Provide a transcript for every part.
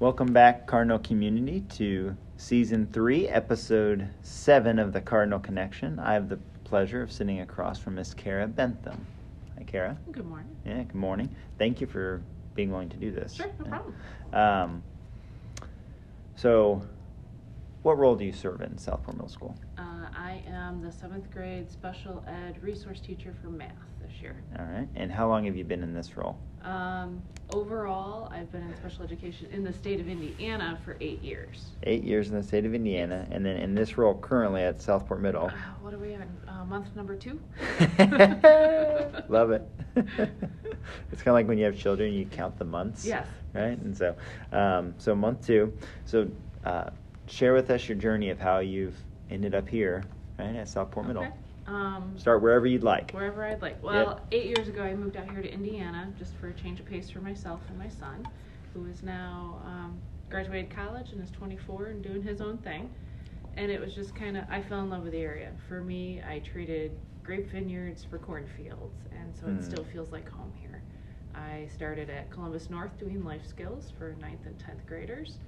Welcome back, Cardinal community, to season three, episode seven of the Cardinal Connection. I have the pleasure of sitting across from Miss Cara Bentham. Hi, Cara. Good morning. Yeah, good morning. Thank you for being willing to do this. Sure, no problem. Um, so, what role do you serve in Southport Middle School? Uh, I am the seventh grade special ed resource teacher for math this year. All right. And how long have you been in this role? Um, overall, I've been in special education in the state of Indiana for eight years. Eight years in the state of Indiana, Yes. and then in this role currently at Southport Middle. Uh, what are we on? Uh, month number two? Love it. it's kind of like when you have children, you count the months. Yes. Right, and so, um, so month two. So, uh, share with us your journey of how you've ended up here, right, at Southport Middle. Okay. Um, Start wherever you'd like. Wherever I'd like. Well, eight years ago, I moved out here to Indiana just for a change of pace for myself and my son, who is now um, graduated college and is 24 and doing his own thing. And it was just kind of, I fell in love with the area. For me, I traded grape vineyards for cornfields, and so Hmm. it still feels like home here. I started at Columbus North doing life skills for 9th and 10th graders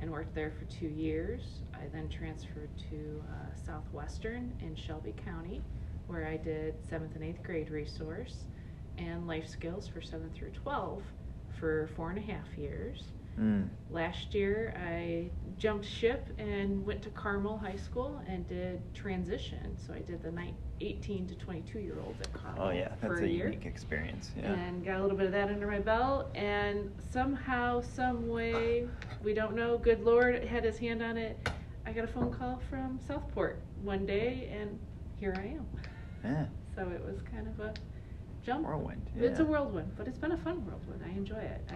and worked there for two years. I then transferred to uh, Southwestern in Shelby County, where I did seventh and eighth grade resource and life skills for seventh through 12 for four and a half years. Mm. Last year, I jumped ship and went to Carmel High School and did transition. So I did the nine, 18 to 22 year olds at Carmel Oh yeah, for that's a, year unique experience. Yeah. and got a little bit of that under my belt and somehow some way we don't know good lord had his hand on it i got a phone call from southport one day and here i am yeah. so it was kind of a jump Whirlwind. it's a yeah. whirlwind but it's been a fun whirlwind i enjoy it I,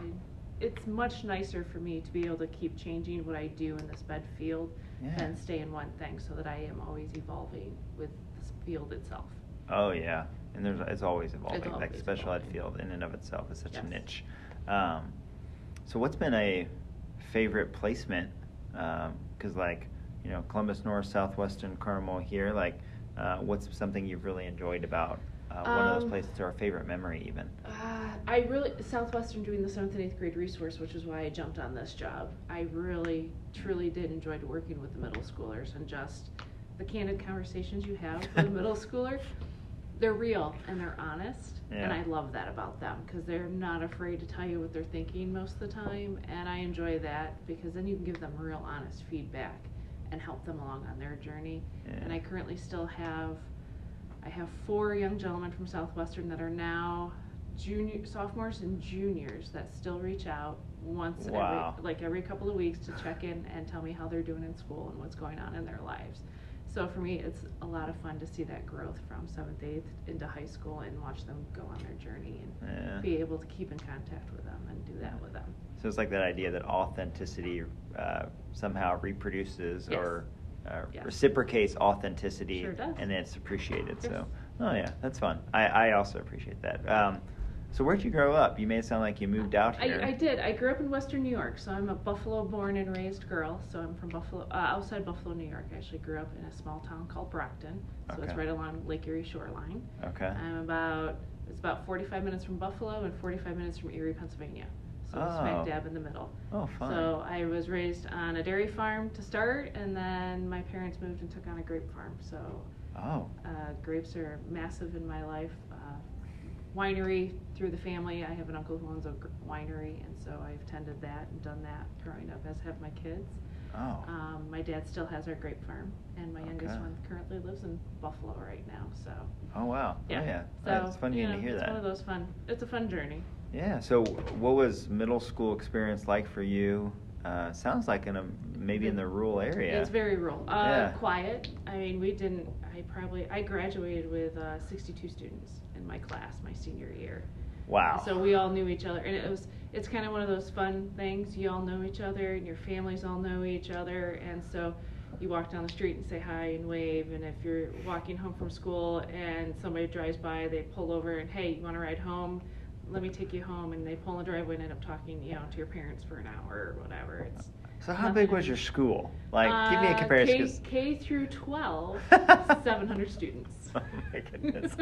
it's much nicer for me to be able to keep changing what i do in this bed field Yeah. than stay in one thing so that i am always evolving with this field itself Oh yeah, and there's it's always evolving. like always special ed field in and of itself is such a niche. Um, so what's been a favorite placement? Because like you know Columbus North, Southwestern, Carmel here. Like, uh, what's something you've really enjoyed about uh, one of those Um, places, or a favorite memory even? Uh, I really Southwestern doing the seventh and eighth grade resource, which is why I jumped on this job. I really, truly did enjoy working with the middle schoolers and just the candid conversations you have with a middle schooler. They're real and they're honest, and I love that about them because they're not afraid to tell you what they're thinking most of the time, and I enjoy that because then you can give them real honest feedback and help them along on their journey. And I currently still have I have four young gentlemen from Southwestern that are now junior sophomores and juniors that still reach out once Wow. every like every couple of weeks to check in and tell me how they're doing in school and what's going on in their lives. So for me, it's a lot of fun to see that growth from seventh, eighth into high school and watch them go on their journey and Yeah. be able to keep in contact with them and do that with them. So it's like that idea that authenticity uh, somehow reproduces Yes. or uh, Yes. reciprocates authenticity, Sure and then it's appreciated. Yes. So, oh yeah, that's fun. I, I also appreciate that. Um, so where'd you grow up? You made it sound like you moved out here. I, I did. I grew up in Western New York, so I'm a Buffalo born and raised girl. So I'm from Buffalo, uh, outside Buffalo, New York. I actually grew up in a small town called Brocton. So it's right along Lake Erie shoreline. Okay. I'm about it's about 45 minutes from Buffalo and 45 minutes from Erie, Pennsylvania. So smack Oh. dab in the middle. Oh, fun. So I was raised on a dairy farm to start, and then my parents moved and took on a grape farm. So oh, uh, grapes are massive in my life. Uh, winery through the family. I have an uncle who owns a gr- winery, and so I've tended that and done that growing up, as have my kids. oh. Um, my dad still has our grape farm, and my youngest Okay. one currently lives in Buffalo right now. So oh wow. yeah, Oh, yeah. So it's fun you getting know, to hear it's that. one of those fun. It's a fun journey. Yeah. So, what was middle school experience like for you? Uh, sounds like in a maybe in the rural area. It's very rural. Uh, Yeah. Quiet. I mean, we didn't. I probably I graduated with uh, 62 students in my class my senior year. wow. So we all knew each other, and it was it's kind of one of those fun things. You all know each other, and your families all know each other, and so you walk down the street and say hi and wave. And if you're walking home from school and somebody drives by, they pull over and hey, you want to ride home? Let me take you home, and they pull in the driveway and end up talking, you know, to your parents for an hour or whatever. It's So how big was your school? Like, give me a uh, comparison. K, K through 12, 700 students. Oh my goodness.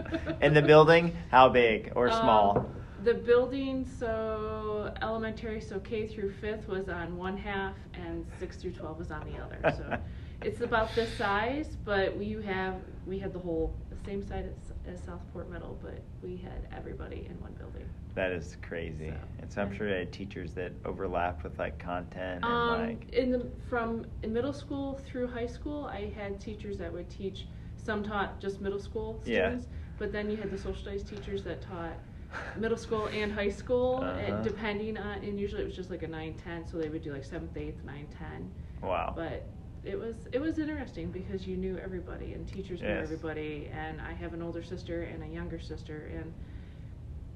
And the building, how big or Um, small? The building, so elementary, so K through fifth was on one half and six through twelve was on the other. So it's about this size, but we have, we had the whole, the same size as, as Southport Middle, but we had everybody in one building. That is crazy. So, and so I'm yeah. sure they had teachers that overlapped with like content and Um, like. in the, from in middle school through high school, I had teachers that would teach, some taught just middle school Yeah. students, but then you had the social studies teachers that taught middle school and high school, Uh-huh. and depending on, and usually it was just like a nine, ten, so they would do like seventh, eighth, nine, ten. Wow. But it was, it was interesting because you knew everybody and teachers knew Yes. everybody, and I have an older sister and a younger sister, and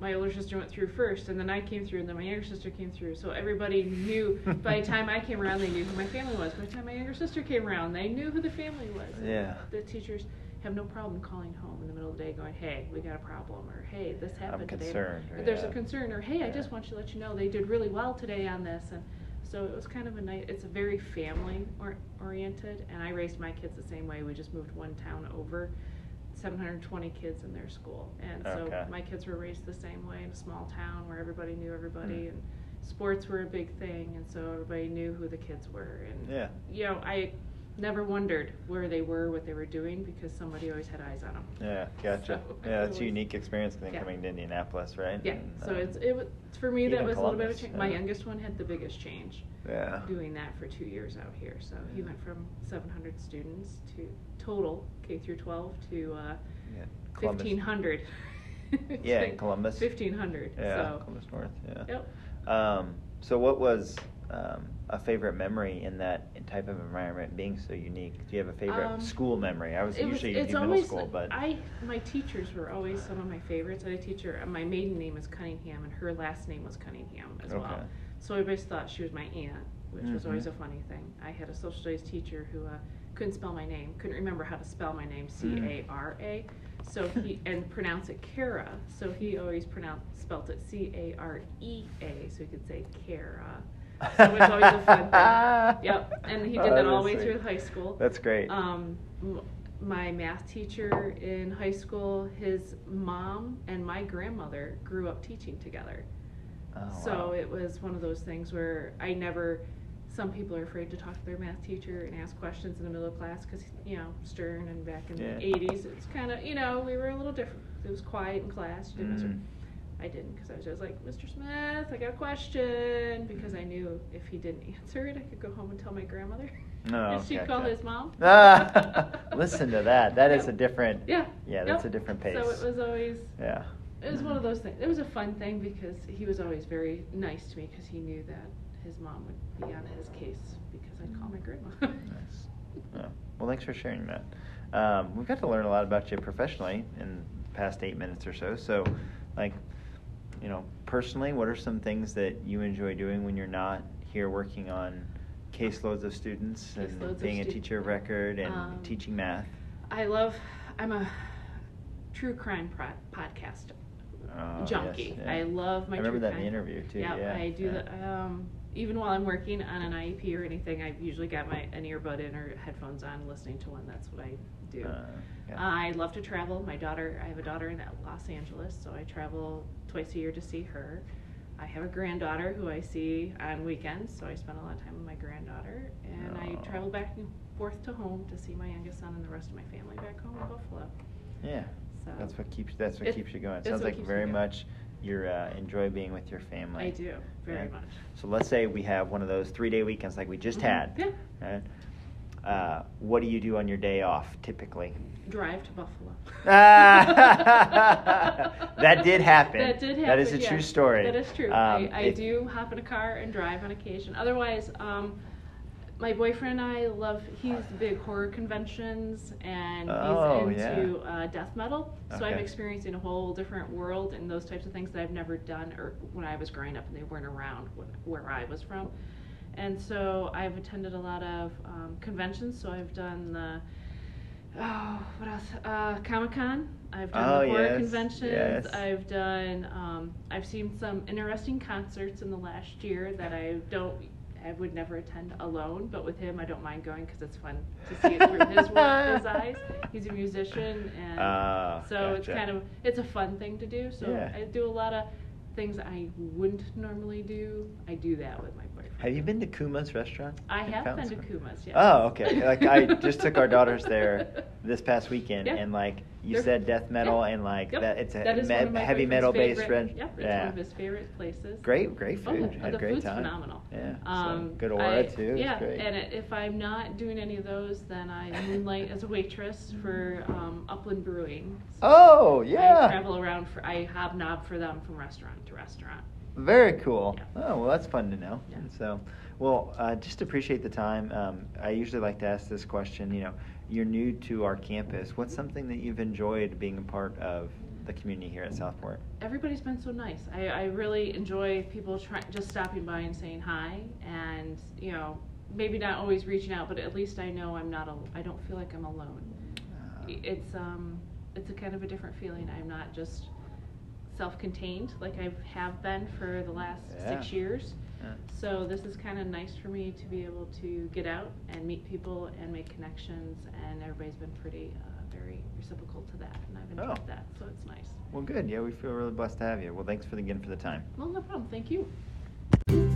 my older sister went through first, and then I came through, and then my younger sister came through. So everybody knew. by the time I came around, they knew who my family was. By the time my younger sister came around, they knew who the family was. Yeah. The teachers have no problem calling home in the middle of the day, going, "Hey, we got a problem," or "Hey, this happened today." concerned, Or or there's a concern, or "Hey, I just want you to let you know they did really well today on this." And so it was kind of a nice. It's a very family or, oriented, and I raised my kids the same way. We just moved one town over. 720 kids in their school, and so Okay. my kids were raised the same way in a small town where everybody knew everybody, Mm. and sports were a big thing, and so everybody knew who the kids were, and Yeah. you know, I never wondered where they were, what they were doing, because somebody always had eyes on them. Yeah, gotcha. So, yeah, that's it a unique experience then Yeah. coming to Indianapolis, right? Yeah, And, so uh, it's it was for me that was a little bit of a Columbus, change. My youngest one had the biggest change. Yeah. Doing that for two years out here, so he went from 700 students to total K through 12 to uh, Yeah, 1500. Yeah, in Columbus. 1500. Yeah, so. Columbus North. Yeah. Yep. Um, so, what was um, a favorite memory in that type of environment, being so unique? Do you have a favorite Um, school memory? I was It usually it's do middle always, school, but I my teachers were always some of my favorites. I had a teacher. My maiden name is Cunningham, and her last name was Cunningham as well. Okay. So everybody thought she was my aunt, which was always Mhm. a funny thing. I had a social studies teacher who uh, couldn't spell my name, couldn't remember how to spell my name. C A R A, so he and pronounce it Cara. So he always pronounced spelt it C A R E A, so he could say Cara. So it was always a fun thing. Yep, and he Oh, did that all the way sweet. through high school. That's great. Um, my math teacher in high school, his mom and my grandmother grew up teaching together. Oh, so wow. it was one of those things where I never. Some people are afraid to talk to their math teacher and ask questions in the middle of class because you know Stern and back in Yeah. the '80s, it's kind of you know we were a little different. It was quiet in class. You didn't. Mm. I didn't because I was just like, Mr. Smith, I got a question because I knew if he didn't answer it, I could go home and tell my grandmother. No, and she'd call his mom. Ah, listen to that. That is a different. Yeah. Yeah, that's Yep. a different pace. So it was always. Yeah. It was one of those things. It was a fun thing because he was always very nice to me because he knew that his mom would be on his case because I'd call my grandma. Nice. Yeah. Well, thanks for sharing that. Um, we've got to learn a lot about you professionally in the past eight minutes or so. So, like, you know, personally, what are some things that you enjoy doing when you're not here working on caseloads of students and Caseloads of being a stu- teacher of record and Um, teaching math? I love. I'm a true crime pro- podcast Oh, yes, junkie. yeah. I love my. I remember that in the interview, too, Yeah, yeah, I do yeah. that. Um, even while I'm working on an IEP or anything, I've usually got my an earbud in or headphones on, listening to one. That's what I do. Uh, yeah. I love to travel. My daughter, I have a daughter in Los Angeles, so I travel twice a year to see her. I have a granddaughter who I see on weekends, so I spend a lot of time with my granddaughter. And I travel back and forth to home to see my youngest son and the rest of my family back home in Buffalo. Yeah. So That's what keeps that's what It- keeps you going. it's Sounds like very much you uh, enjoy being with your family. I do very Yeah. much. So let's say we have one of those three day weekends like we just Mhm. had. Yeah. Right? Uh, what do you do on your day off typically? Drive to Buffalo. that did happen. That did happen. That is a yeah. true story. That is true. Um, I, I it- do hop in a car and drive on occasion. Otherwise, um, my boyfriend and I love. He's big horror conventions and Oh, he's yeah. into uh, death metal. So I'm experiencing a whole different world and those types of things that I've never done or when I was growing up and they weren't around when, where I was from. And so I've attended a lot of um, conventions. So I've done the oh what else uh, Comic Con. I've done Oh, the horror yes, conventions. yes. I've done. Um, I've seen some interesting concerts in the last year that I don't. I would never attend alone, but with him, I don't mind going because it's fun to see it through his work, his eyes. He's a musician, and Ah, so it's kind of it's a fun thing to do. So Yeah. I do a lot of things I wouldn't normally do, I do that with my boyfriend. Have you been to Kuma's restaurant? I have been Fountain to Kuma's, yes. Oh, okay. Like I just took our daughters there this past weekend, Yeah. and like you They're- said, death metal, yeah. and like Yep. that. It's a That me- one of my heavy metal based restaurant. Yep, it's yeah. one of his favorite places. Great, great Oh, food. the- Had the a great food's time. phenomenal. Yeah. Um, so good aura I- too. Yeah, and it- if I'm not doing any of those, then I moonlight as a waitress for um, Upland Brewing. So Oh I yeah. travel around for, I hobnob for them from restaurant to restaurant. Very cool. Yeah. Oh well, that's fun to know. Yeah. So, well, uh, just appreciate the time. Um, I usually like to ask this question. You know, you're new to our campus. What's something that you've enjoyed being a part of the community here at Southport? Everybody's been so nice. I, I really enjoy people try, just stopping by and saying hi, and you know, maybe not always reaching out, but at least I know I'm not. Al- I don't feel like I'm alone. Uh, It's um, it's a kind of a different feeling. I'm not just self-contained like I have been for the last six years. yeah. So this is kind of nice for me to be able to get out and meet people and make connections, and everybody's been pretty uh, very reciprocal to that, and I've enjoyed Oh. that. So it's nice. Well, good. Yeah, we feel really blessed to have you. Well, thanks for the, again for the time. Well, no problem. Thank you.